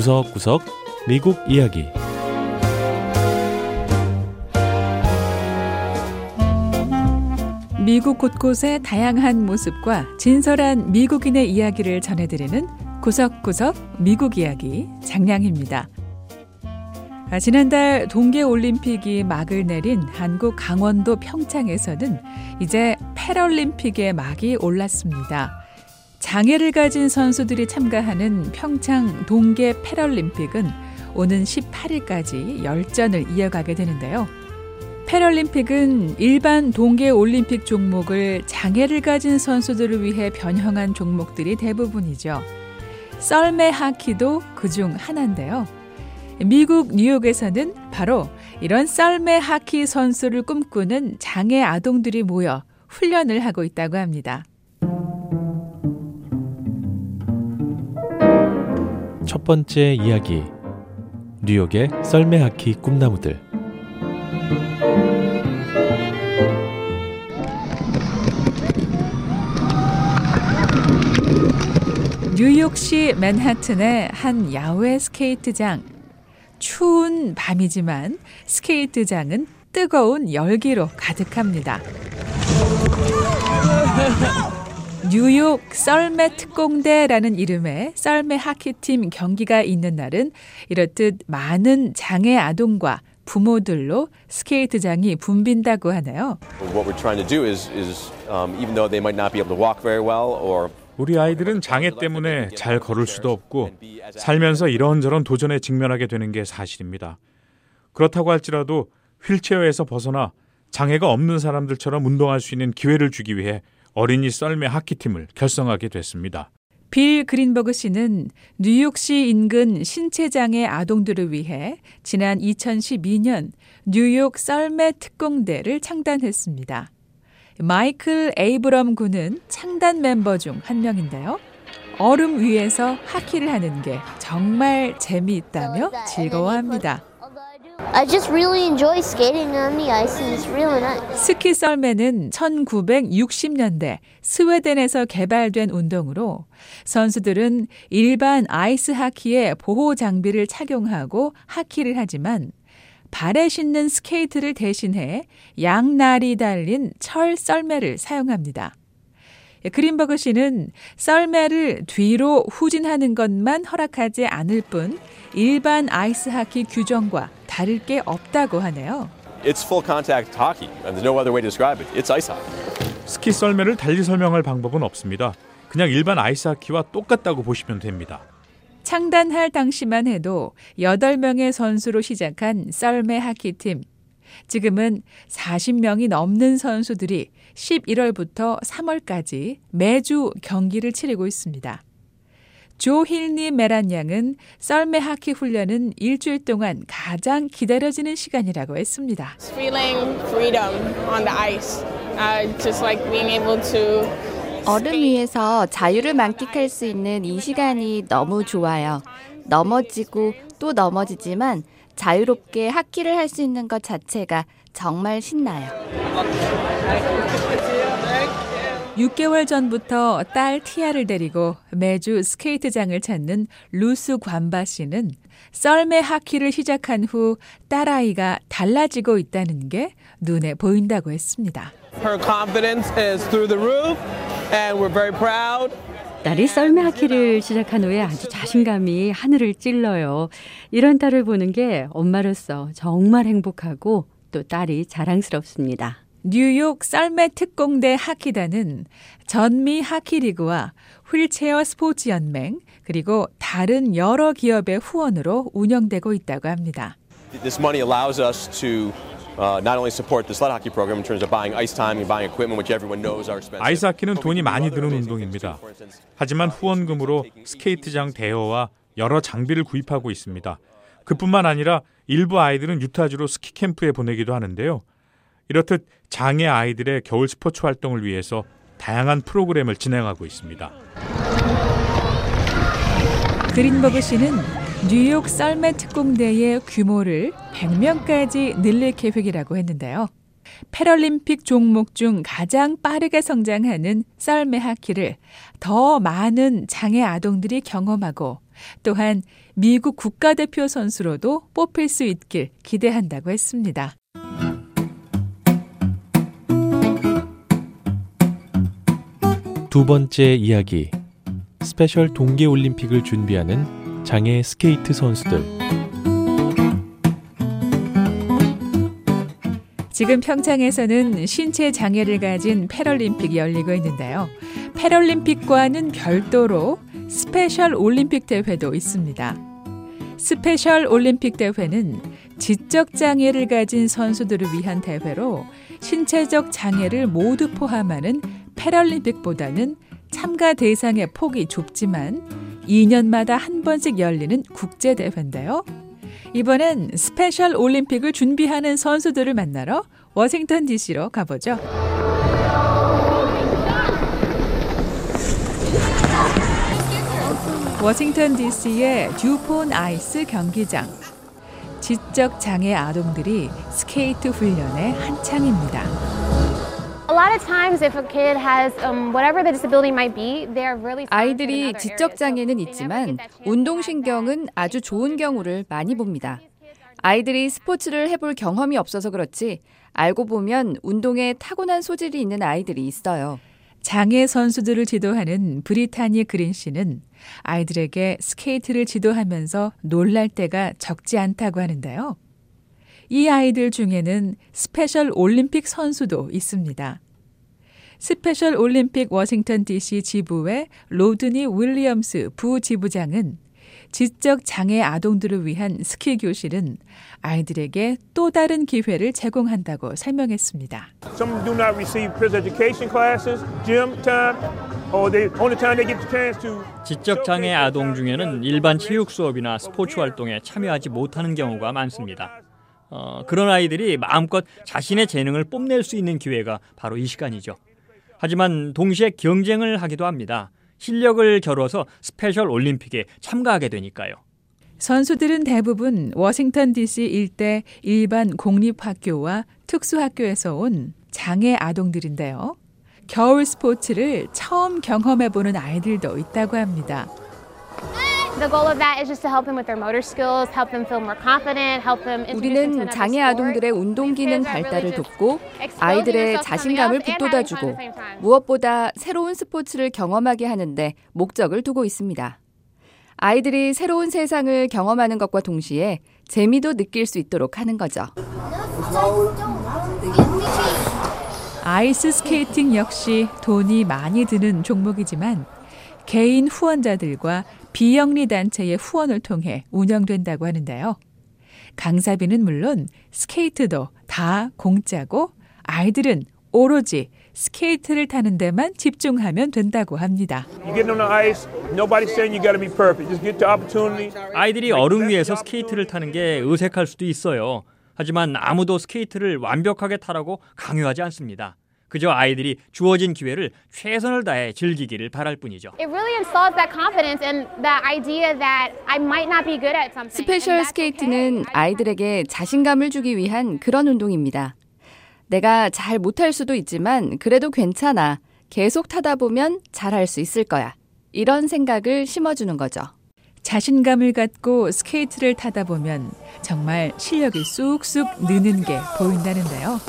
구석구석 미국 이야기 미국 곳곳의 다양한 모습과 진솔한 미국인의 이야기를 전해드리는 구석구석 미국 이야기 장량입니다. 아, 지난달 동계올림픽이 막을 내린 한국 강원도 평창에서는 이제 패럴림픽의 막이 올랐습니다. 장애를 가진 선수들이 참가하는 평창 동계 패럴림픽은 오는 18일까지 열전을 이어가게 되는데요. 패럴림픽은 일반 동계 올림픽 종목을 장애를 가진 선수들을 위해 변형한 종목들이 대부분이죠. 썰매 하키도 그중 하나인데요. 미국 뉴욕에서는 바로 이런 썰매 하키 선수를 꿈꾸는 장애 아동들이 모여 훈련을 하고 있다고 합니다. 첫 번째 이야기 뉴욕의 썰매하키 꿈나무들 뉴욕시 맨하튼의 한 야외 스케이트장. 추운 밤이지만 스케이트장은 뜨거운 열기로 가득합니다. 뉴욕 썰매 특공대라는 이름의 썰매 하키팀 경기가 있는 날은 이렇듯 많은 장애 아동과 부모들로 스케이트장이 붐빈다고 하네요. What we're trying to do is, is um, even though they might not be able to walk very well or 우리 아이들은 장애 때문에 잘 걸을 수도 없고 살면서 이런저런 도전에 직면하게 되는 게 사실입니다. 그렇다고 할지라도 휠체어에서 벗어나 장애가 없는 사람들처럼 운동할 수 있는 기회를 주기 위해 어린이 썰매 하키팀을 결성하게 됐습니다. 빌 그린버그 씨는 뉴욕시 인근 신체장애 아동들을 위해 지난 2012년 뉴욕 썰매 특공대를 창단했습니다. 마이클 에이브럼 군은 창단 멤버 중 한 명인데요. 얼음 위에서 하키를 하는 게 정말 재미있다며 즐거워합니다. I just really enjoy skating on the ice and it's really nice. 스키 썰매는 1960년대 스웨덴에서 개발된 운동으로 선수들은 일반 아이스 하키의 보호 장비를 착용하고 하키를 하지만 발에 신는 스케이트를 대신해 양날이 달린 철 썰매를 사용합니다. 그린버그 씨는 썰매를 뒤로 후진하는 것만 허락하지 않을 뿐 일반 아이스 하키 규정과 다를 게 없다고 하네요. it's full contact hockey. And there's no other way to describe it. It's ice hockey. 스키 썰매를 달리 설명할 방법은 없습니다. 그냥 일반 아이스 하키와 똑같다고 보시면 됩니다. 창단할 당시만 해도 8명의 선수로 시작한 썰매 하키팀. 지금은 40명이 넘는 선수들이 11월부터 3월까지 매주 경기를 치르고 있습니다. 조 힐리 메란 양은 썰매 하키 훈련은 일주일 동안 가장 기다려지는 시간이라고 했습니다. feeling freedom on the ice. Uh, just like being able to 얼음 위에서 자유를 만끽할 수 있는 이 시간이 너무 좋아요. 넘어지고 또 넘어지지만 자유롭게 하키를 할 수 있는 것 자체가 정말 신나요. 6개월 전부터 딸 티아를 데리고 매주 스케이트장을 찾는 루스 관바 씨는 썰매 하키를 시작한 후 딸아이가 달라지고 있다는 게 눈에 보인다고 했습니다. Her confidence is through the roof, and we're very proud. 딸이 썰매 하키를 시작한 후에 아주 자신감이 하늘을 찔러요. 이런 딸을 보는 게 엄마로서 정말 행복하고 또 딸이 자랑스럽습니다. 뉴욕 썰매 특공대 하키단은 전미 하키리그와 휠체어 스포츠 연맹 그리고 다른 여러 기업의 후원으로 운영되고 있다고 합니다. This money allows us to uh, not only support the sled hockey program in terms of buying ice time and buying equipment, which everyone knows are expensive. 아이스 하키는 돈이 많이 드는 운동입니다. 하지만 후원금으로 스케이트장 대여와 여러 장비를 구입하고 있습니다. 그뿐만 아니라 일부 아이들은 유타주로 스키 캠프에 보내기도 하는데요. 이렇듯 장애 아이들의 겨울 스포츠 활동을 위해서 다양한 프로그램을 진행하고 있습니다. 그린버그 씨는 뉴욕 썰매 특공대의 규모를 100명까지 늘릴 계획이라고 했는데요. 패럴림픽 종목 중 가장 빠르게 성장하는 썰매 하키를 더 많은 장애 아동들이 경험하고 또한 미국 국가대표 선수로도 뽑힐 수 있길 기대한다고 했습니다. 두 번째 이야기. 스페셜 동계 올림픽을 준비하는 장애 스케이트 선수들. 지금 평창에서는 신체 장애를 가진 패럴림픽이 열리고 있는데요. 패럴림픽과는 별도로 스페셜 올림픽 대회도 있습니다. 스페셜 올림픽 대회는 지적 장애를 가진 선수들을 위한 대회로 신체적 장애를 모두 포함하는 패럴림픽보다는 참가 대상의 폭이 좁지만 2년마다 한 번씩 열리는 국제 대회인데요. 이번엔 스페셜 올림픽을 준비하는 선수들을 만나러 워싱턴 DC로 가보죠. 워싱턴 DC의 듀폰 아이스 경기장. 지적 장애 아동들이 스케이트 훈련에 한창입니다. 아이들이 지적 장애는 있지만 운동 신경은 아주 좋은 경우를 많이 봅니다. 아이들이 스포츠를 해볼 경험이 없어서 그렇지 알고 보면 운동에 타고난 소질이 있는 아이들이 있어요. 장애 선수들을 지도하는 브리타니 그린 씨는 아이들에게 스케이트를 지도하면서 놀랄 때가 적지 않다고 하는데요. 이 아이들 중에는 스페셜 올림픽 선수도 있습니다. 스페셜 올림픽 워싱턴 DC 지부의 로드니 윌리엄스 부지부장은 지적 장애 아동들을 위한 스키 교실은 아이들에게 또 다른 기회를 제공한다고 설명했습니다. Some do not receive physical education classes, gym time, or they only time they get the chance to 지적 장애 아동 중에는 일반 체육 수업이나 스포츠 활동에 참여하지 못하는 경우가 많습니다. 어, 그런 아이들이 마음껏 자신의 재능을 뽐낼 수 있는 기회가 바로 이 시간이죠. 하지만 동시에 경쟁을 하기도 합니다. 실력을 겨뤄서 스페셜 올림픽에 참가하게 되니까요. 선수들은 대부분 워싱턴 DC 일대 일반 공립학교와 특수학교에서 온 장애 아동들인데요. 겨울 스포츠를 처음 경험해보는 아이들도 있다고 합니다. 우리는 장애 아동들의 운동 기능 발달을 돕고 아이들의 자신감을 북돋아주고 무엇보다 새로운 스포츠를 경험하게 하는데 목적을 두고 있습니다. 아이들이 새로운 세상을 경험하는 것과 동시에 재미도 느낄 수 있도록 하는 거죠. 아이스 스케이팅 역시 돈이 많이 드는 종목이지만 개인 후원자들과 비영리 단체의 후원을 통해 운영된다고 하는데요. 강사비는 물론 스케이트도 다 공짜고 아이들은 오로지 스케이트를 타는 데만 집중하면 된다고 합니다. 아이들이 얼음 위에서 스케이트를 타는 게 어색할 수도 있어요. 하지만 아무도 스케이트를 완벽하게 타라고 강요하지 않습니다. 그저 아이들이 주어진 기회를 최선을 다해 즐기기를 바랄 뿐이죠. 스페셜 스케이트는 아이들에게 자신감을 주기 위한 그런 운동입니다. 내가 잘 못할 수도 있지만 그래도 괜찮아. 계속 타다 보면 잘할 수 있을 거야. 이런 생각을 심어주는 거죠. 자신감을 갖고 스케이트를 타다 보면 정말 실력이 쑥쑥 느는 게 보인다는데요.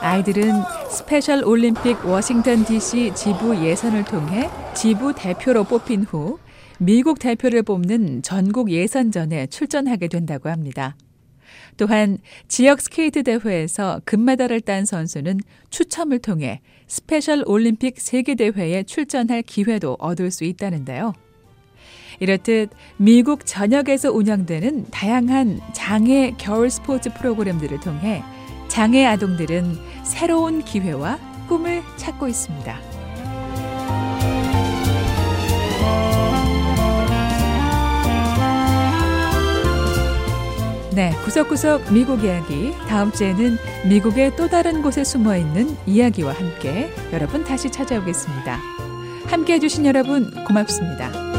아이들은 스페셜 올림픽 워싱턴 DC 지부 예선을 통해 지부 대표로 뽑힌 후 미국 대표를 뽑는 전국 예선전에 출전하게 된다고 합니다. 또한 지역 스케이트 대회에서 금메달을 딴 선수는 추첨을 통해 스페셜 올림픽 세계 대회에 출전할 기회도 얻을 수 있다는데요. 이렇듯 미국 전역에서 운영되는 다양한 장애 겨울 스포츠 프로그램들을 통해 장애 아동들은 새로운 기회와 꿈을 찾고 있습니다. 네, 구석구석 미국 이야기. 다음 주에는 미국의 또 다른 곳에 숨어 있는 이야기와 함께 여러분 다시 찾아오겠습니다. 함께 해주신 여러분 고맙습니다.